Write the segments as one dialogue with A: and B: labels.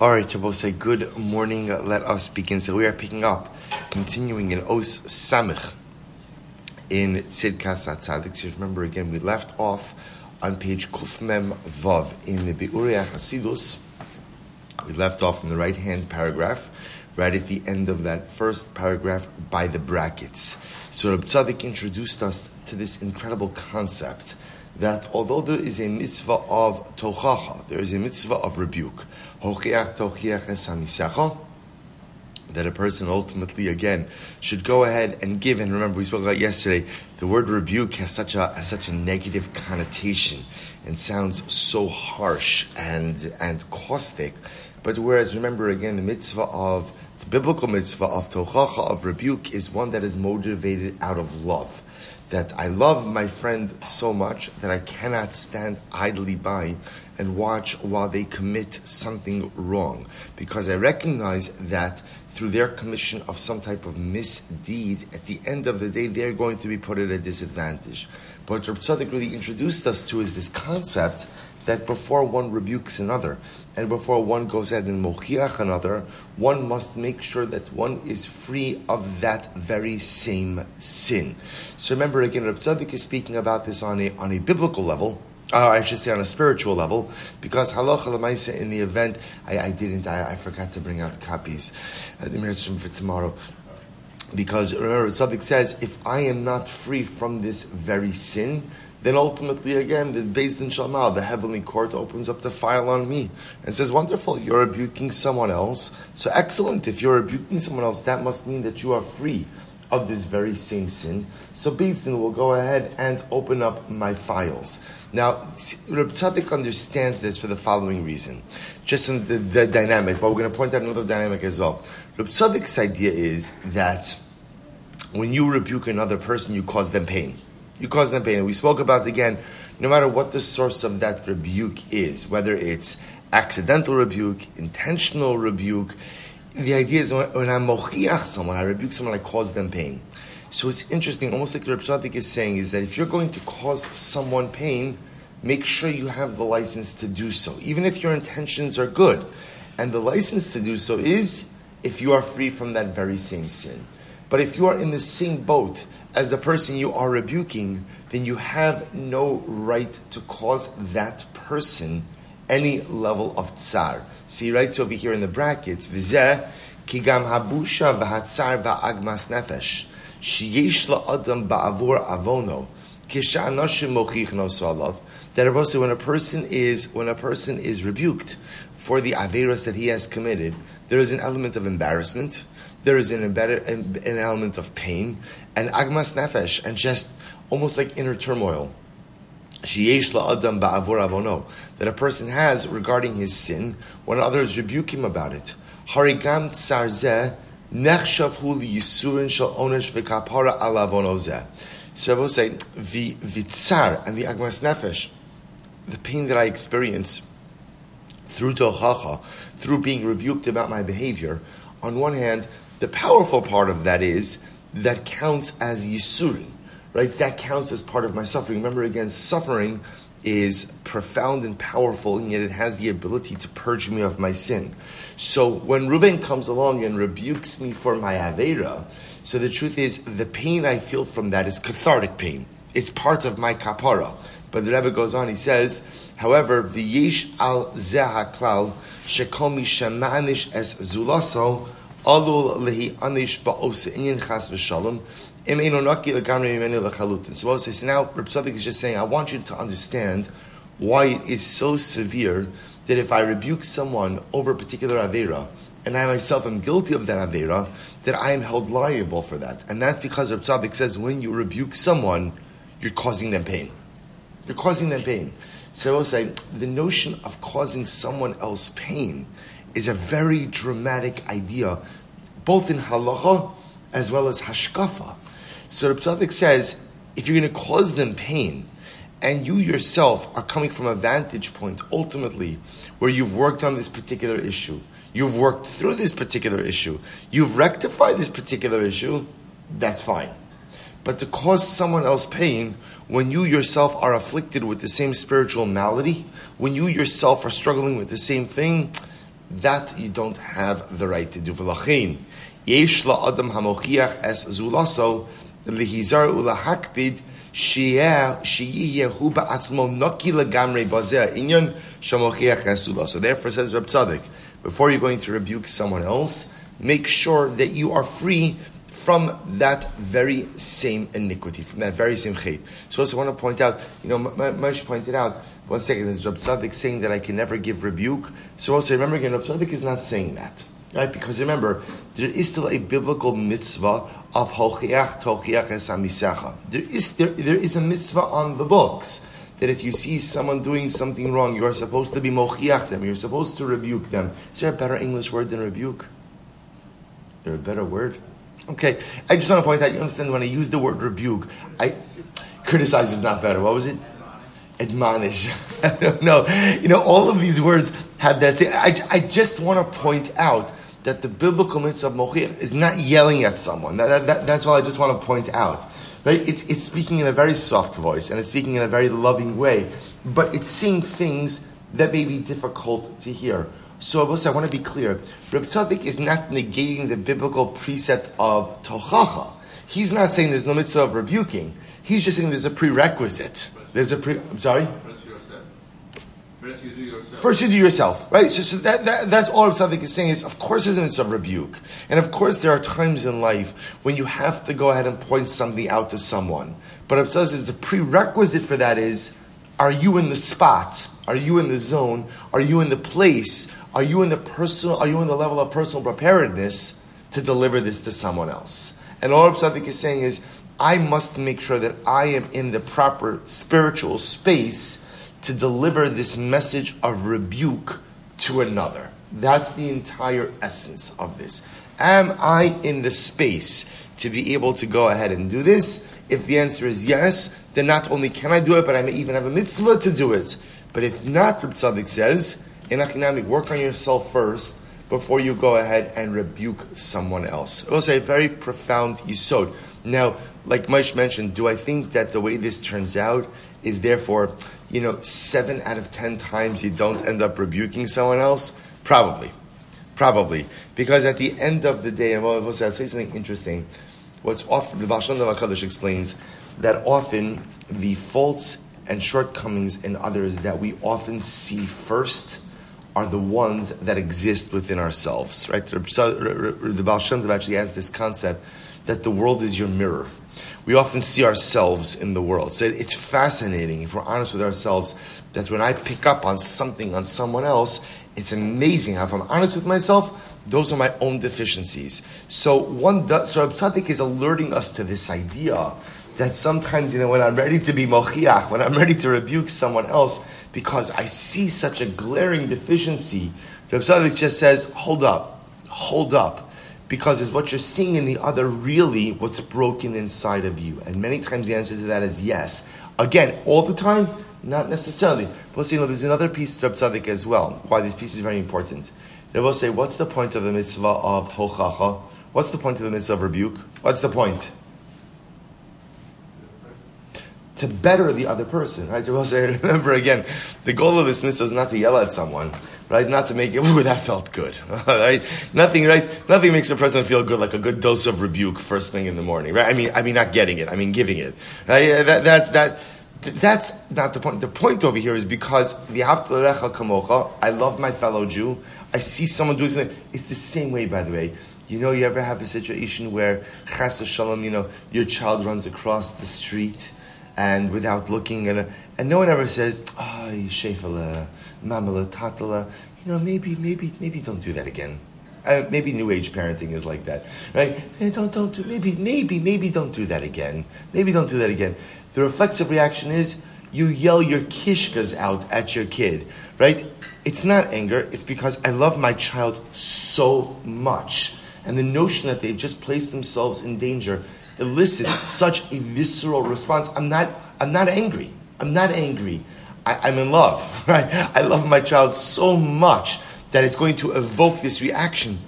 A: All right, Shabbat say good morning. Let us begin. So we are picking up, continuing in Os Samich in Tzidkas HaTzaddik. So remember again, we left off on page Kufmem Vav in the Be'uriach Hasidus. We left off in the right hand paragraph, right at the end of that first paragraph by the brackets. So Rab Tzadik introduced us to this incredible concept that although there is a mitzvah of tochacha, there is a mitzvah of rebuke. That a person ultimately again should go ahead and give. And remember, we spoke about yesterday. The word rebuke has such a has such a negative connotation and sounds so harsh and and caustic. But whereas remember again, the mitzvah of the biblical mitzvah of tochacha of rebuke is one that is motivated out of love that I love my friend so much that I cannot stand idly by and watch while they commit something wrong. Because I recognize that through their commission of some type of misdeed, at the end of the day, they're going to be put at a disadvantage. But Reb Tzadok really introduced us to is this concept that before one rebukes another and before one goes out and mochiach another, one must make sure that one is free of that very same sin. So remember again, Reb Tzadok is speaking about this on a, on a biblical level, uh, I should say on a spiritual level, because halacha lemaisa in the event, I, I didn't, I, I, forgot to bring out copies, uh, the Mirashim for tomorrow. Because remember, Tzadok says, if I am not free from this very sin, then ultimately, again, the Beis Din shel Ma'alah, the heavenly court opens up the file on me and says, "Wonderful, you're rebuking someone else. So excellent. If you're rebuking someone else, that must mean that you are free of this very same sin. So Beis Din will go ahead and open up my files. Now, Reb Tzadok understands this for the following reason, just in the, the dynamic. But we're going to point out another dynamic as well. Reb Tzadok's idea is that when you rebuke another person, you cause them pain you cause them pain. And we spoke about again, no matter what the source of that rebuke is, whether it's accidental rebuke, intentional rebuke, the idea is when I mochiach someone, I rebuke someone, I cause them pain. So it's interesting, almost like the Tzadok is saying, is that if you're going to cause someone pain, make sure you have the license to do so, even if your intentions are good. And the license to do so is if you are free from that very same sin. But if you are in the same boat as the person you are rebuking, then you have no right to cause that person any level of tsar. See, right over here in the brackets, v'zeh kigam habusha v'hatzar v'agmas nefesh sheyesh la'adam ba'avur avono kisha'anashim mochich nosalav. That also, when a person is when a person is rebuked for the averos that he has committed, there is an element of embarrassment there is an embedded an element of pain and agmas nefesh and just almost like inner turmoil. That a person has regarding his sin when others rebuke him about it. Harigam tsarzeh onesh. So I will say the tsar and the agmas nefesh, the pain that I experience through tochacha, through being rebuked about my behavior. On one hand, the powerful part of that is that counts as yisurin, right? That counts as part of my suffering. Remember again, suffering is profound and powerful, and yet it has the ability to purge me of my sin. So when Reuven comes along and rebukes me for my avera, so the truth is, the pain I feel from that is cathartic pain. It's part of my kapara. But the Rebbe goes on, he says, however, v'yesh al zeh klal shekomi shemanish es zulaso So now Reb is just saying, I want you to understand why it is so severe that if I rebuke someone over a particular avera, and I myself am guilty of that avera, that I am held liable for that. And that's because Reb says when you rebuke someone, you're causing them pain. You're causing them pain. So I will say, the notion of causing someone else pain is a very dramatic idea, both in halacha as well as hashkafa. So the says, if you're going to cause them pain, and you yourself are coming from a vantage point, ultimately, where you've worked on this particular issue, you've worked through this particular issue, you've rectified this particular issue, that's fine. But to cause someone else pain when you yourself are afflicted with the same spiritual malady, when you yourself are struggling with the same thing, that you don't have the right to do. V'lachin, yesh la'adam hamochiach es zulaso, es zulaso. Therefore, says Reb Tzaddik, before you're going to rebuke someone else, make sure that you are free from that very same iniquity, from that very same hate. So also I want to point out, you know, Moshe pointed out, one second, is Rab Tzaddik saying that I can never give rebuke? So also remember again, Rab Tzaddik is not saying that. Right? Because remember, there is still a biblical mitzvah of hochiach tochiach esamisecha. There is, there, there is a mitzvah on the books that if you see someone doing something wrong, you are supposed to be mochiach them, you're supposed to rebuke them. Is there a better English word than rebuke? Is there a better word? Okay, I just want to point out, you understand, when I use the word rebuke, I criticize is not better. What was it? Admonish. I don't know. You know, all of these words have that. Say, I, I just want to point out that the biblical mitzvah of mochir is not yelling at someone. That, that, that's what I just want to point out. Right? It's, it's speaking in a very soft voice and it's speaking in a very loving way, but it's saying things that may be difficult to hear. So, I want to be clear. Reb Tzaddik is not negating the biblical precept of tochacha. He's not saying there's no mitzvah of rebuking. He's just saying there's a prerequisite. There's a pre. I'm sorry.
B: First you do yourself.
A: First you do yourself, right? So, so that, that, that's all Reb Tzaddik is saying is, of course, there's a mitzvah of rebuke, and of course, there are times in life when you have to go ahead and point something out to someone. But Reb Tzaddik says the prerequisite for that is, are you in the spot? Are you in the zone? Are you in the place? Are you in the personal? Are you in the level of personal preparedness to deliver this to someone else? And all Reb is saying is, I must make sure that I am in the proper spiritual space to deliver this message of rebuke to another. That's the entire essence of this. Am I in the space to be able to go ahead and do this? If the answer is yes, then not only can I do it, but I may even have a mitzvah to do it. But if not, Reb says, in Achinamic, work on yourself first before you go ahead and rebuke someone else. It was a very profound yisod. Now, like Moshe mentioned, do I think that the way this turns out is therefore, you know, seven out of ten times you don't end up rebuking someone else? Probably. Probably. Because at the end of the day, I'll say something interesting. What's often, the Tov HaKadosh explains that often the faults and shortcomings in others that we often see first are the ones that exist within ourselves, right? The Baal Shem actually has this concept that the world is your mirror. We often see ourselves in the world. So it's fascinating, if we're honest with ourselves, that when I pick up on something on someone else, it's amazing how if I'm honest with myself, those are my own deficiencies. So one, does, so Tzaddik is alerting us to this idea that sometimes, you know, when I'm ready to be mochiach, when I'm ready to rebuke someone else, because I see such a glaring deficiency, Reb Tzaddik just says, hold up, hold up. Because is what you're seeing in the other really what's broken inside of you? And many times the answer to that is yes. Again, all the time? Not necessarily. But see, you know, there's another piece to Reb Tzaddik as well, why this piece is very important. They will say, what's the point of the mitzvah of tochacha? What's the point of the mitzvah of rebuke? What's the point? To better the other person, right? You say, remember again, the goal of this mitzvah is not to yell at someone, right? Not to make it, ooh, that felt good, right? Nothing, right? Nothing makes a person feel good like a good dose of rebuke first thing in the morning, right? I mean, I mean, not getting it, I mean, giving it, right? That, that's, that, that's not the point. The point over here is because the kamocha, I love my fellow Jew. I see someone doing something. It's the same way, by the way. You know, you ever have a situation where, chas shalom, you know, your child runs across the street and without looking. And no one ever says, ah, oh, shefala, mamala, tatala. You know, maybe, maybe, maybe don't do that again. Uh, maybe new age parenting is like that, right? Don't, don't do, maybe, maybe, maybe don't do that again. Maybe don't do that again. The reflexive reaction is you yell your kishkas out at your kid, right? It's not anger, it's because I love my child so much. And the notion that they've just placed themselves in danger elicits such a visceral response. I'm not, I'm not angry. I'm not angry. I, am in love, right? I love my child so much that it's going to evoke this reaction.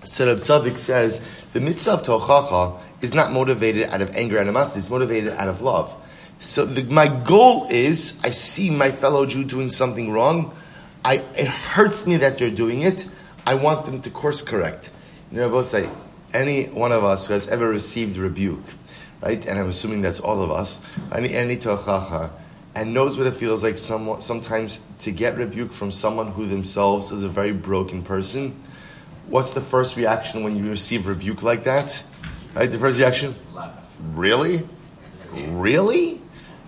A: The Tzaddik says the mitzvah of tochacha is not motivated out of anger and animosity, it's motivated out of love. So the, my goal is, I see my fellow Jew doing something wrong, I, it hurts me that they're doing it. I want them to course correct. You know, both say, any one of us who has ever received rebuke, right? And I'm assuming that's all of us, any, any tochacha, and knows what it feels like some, sometimes to get rebuke from someone who themselves is a very broken person. What's the first reaction when you receive rebuke like that? Right? The first reaction? Really? Really?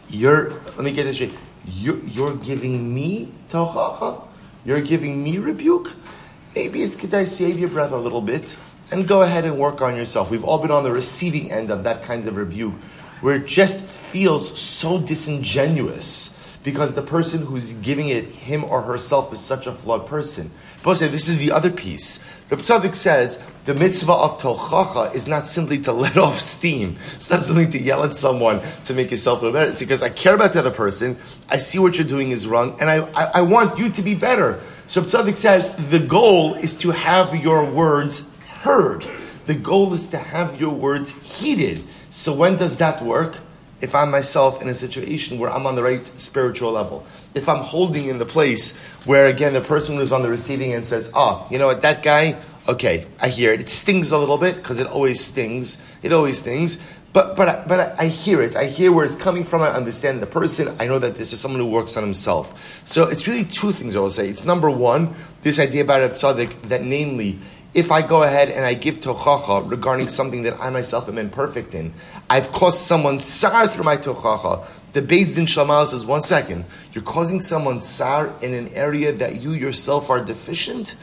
A: You're, let me get this straight. You, you're giving me tochacha? You're giving me rebuke? Maybe it's could I save your breath a little bit and go ahead and work on yourself. We've all been on the receiving end of that kind of rebuke where it just feels so disingenuous because the person who's giving it, him or herself, is such a flawed person. But say this is the other piece. The Tzaddik says the mitzvah of tochacha is not simply to let off steam. It's not simply to yell at someone to make yourself feel better. It's because I care about the other person. I see what you're doing is wrong, and I, I, I want you to be better. So Tzaddik says the goal is to have your words heard. The goal is to have your words heeded. So when does that work? If I'm myself in a situation where I'm on the right spiritual level. If I'm holding in the place where again the person who's on the receiving end says, "Ah, oh, you know what, that guy, okay, I hear it. It stings a little bit because it always stings. It always stings. But but but I, I, hear it. I hear where it's coming from. I understand the person. I know that this is someone who works on himself. So it's really two things I will say. It's number one, this idea about a tzaddik that namely if I go ahead and I give tochacha regarding something that I myself am imperfect in, I've caused someone sar through my tochacha. The Beis Din Shamal says, one second, you're causing someone sar in an area that you yourself are deficient?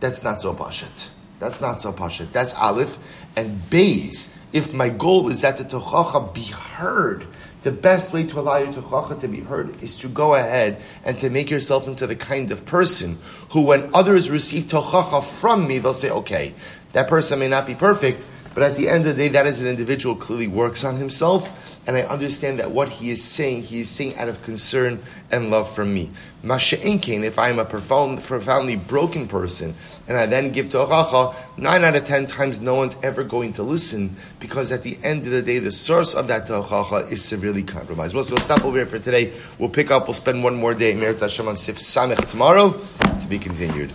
A: That's not so pashat. That's not so pashat. That's aleph. And Beis, if my goal is that the tochacha be heard, the best way to allow your tochacha to be heard is to go ahead and to make yourself into the kind of person who, when others receive tochacha from me, they'll say, okay, that person may not be perfect, but at the end of the day, that is an individual clearly works on himself, and I understand that what he is saying, he is saying out of concern and love for me. Masha'inkin, if I am a profound, profoundly broken person, and I then give tochacha, nine out of ten times no one's ever going to listen, because at the end of the day, the source of that Achacha is severely compromised. Well, so we'll stop over here for today. We'll pick up, we'll spend one more day, Meretz Hashem on Sif Samech tomorrow, to be continued.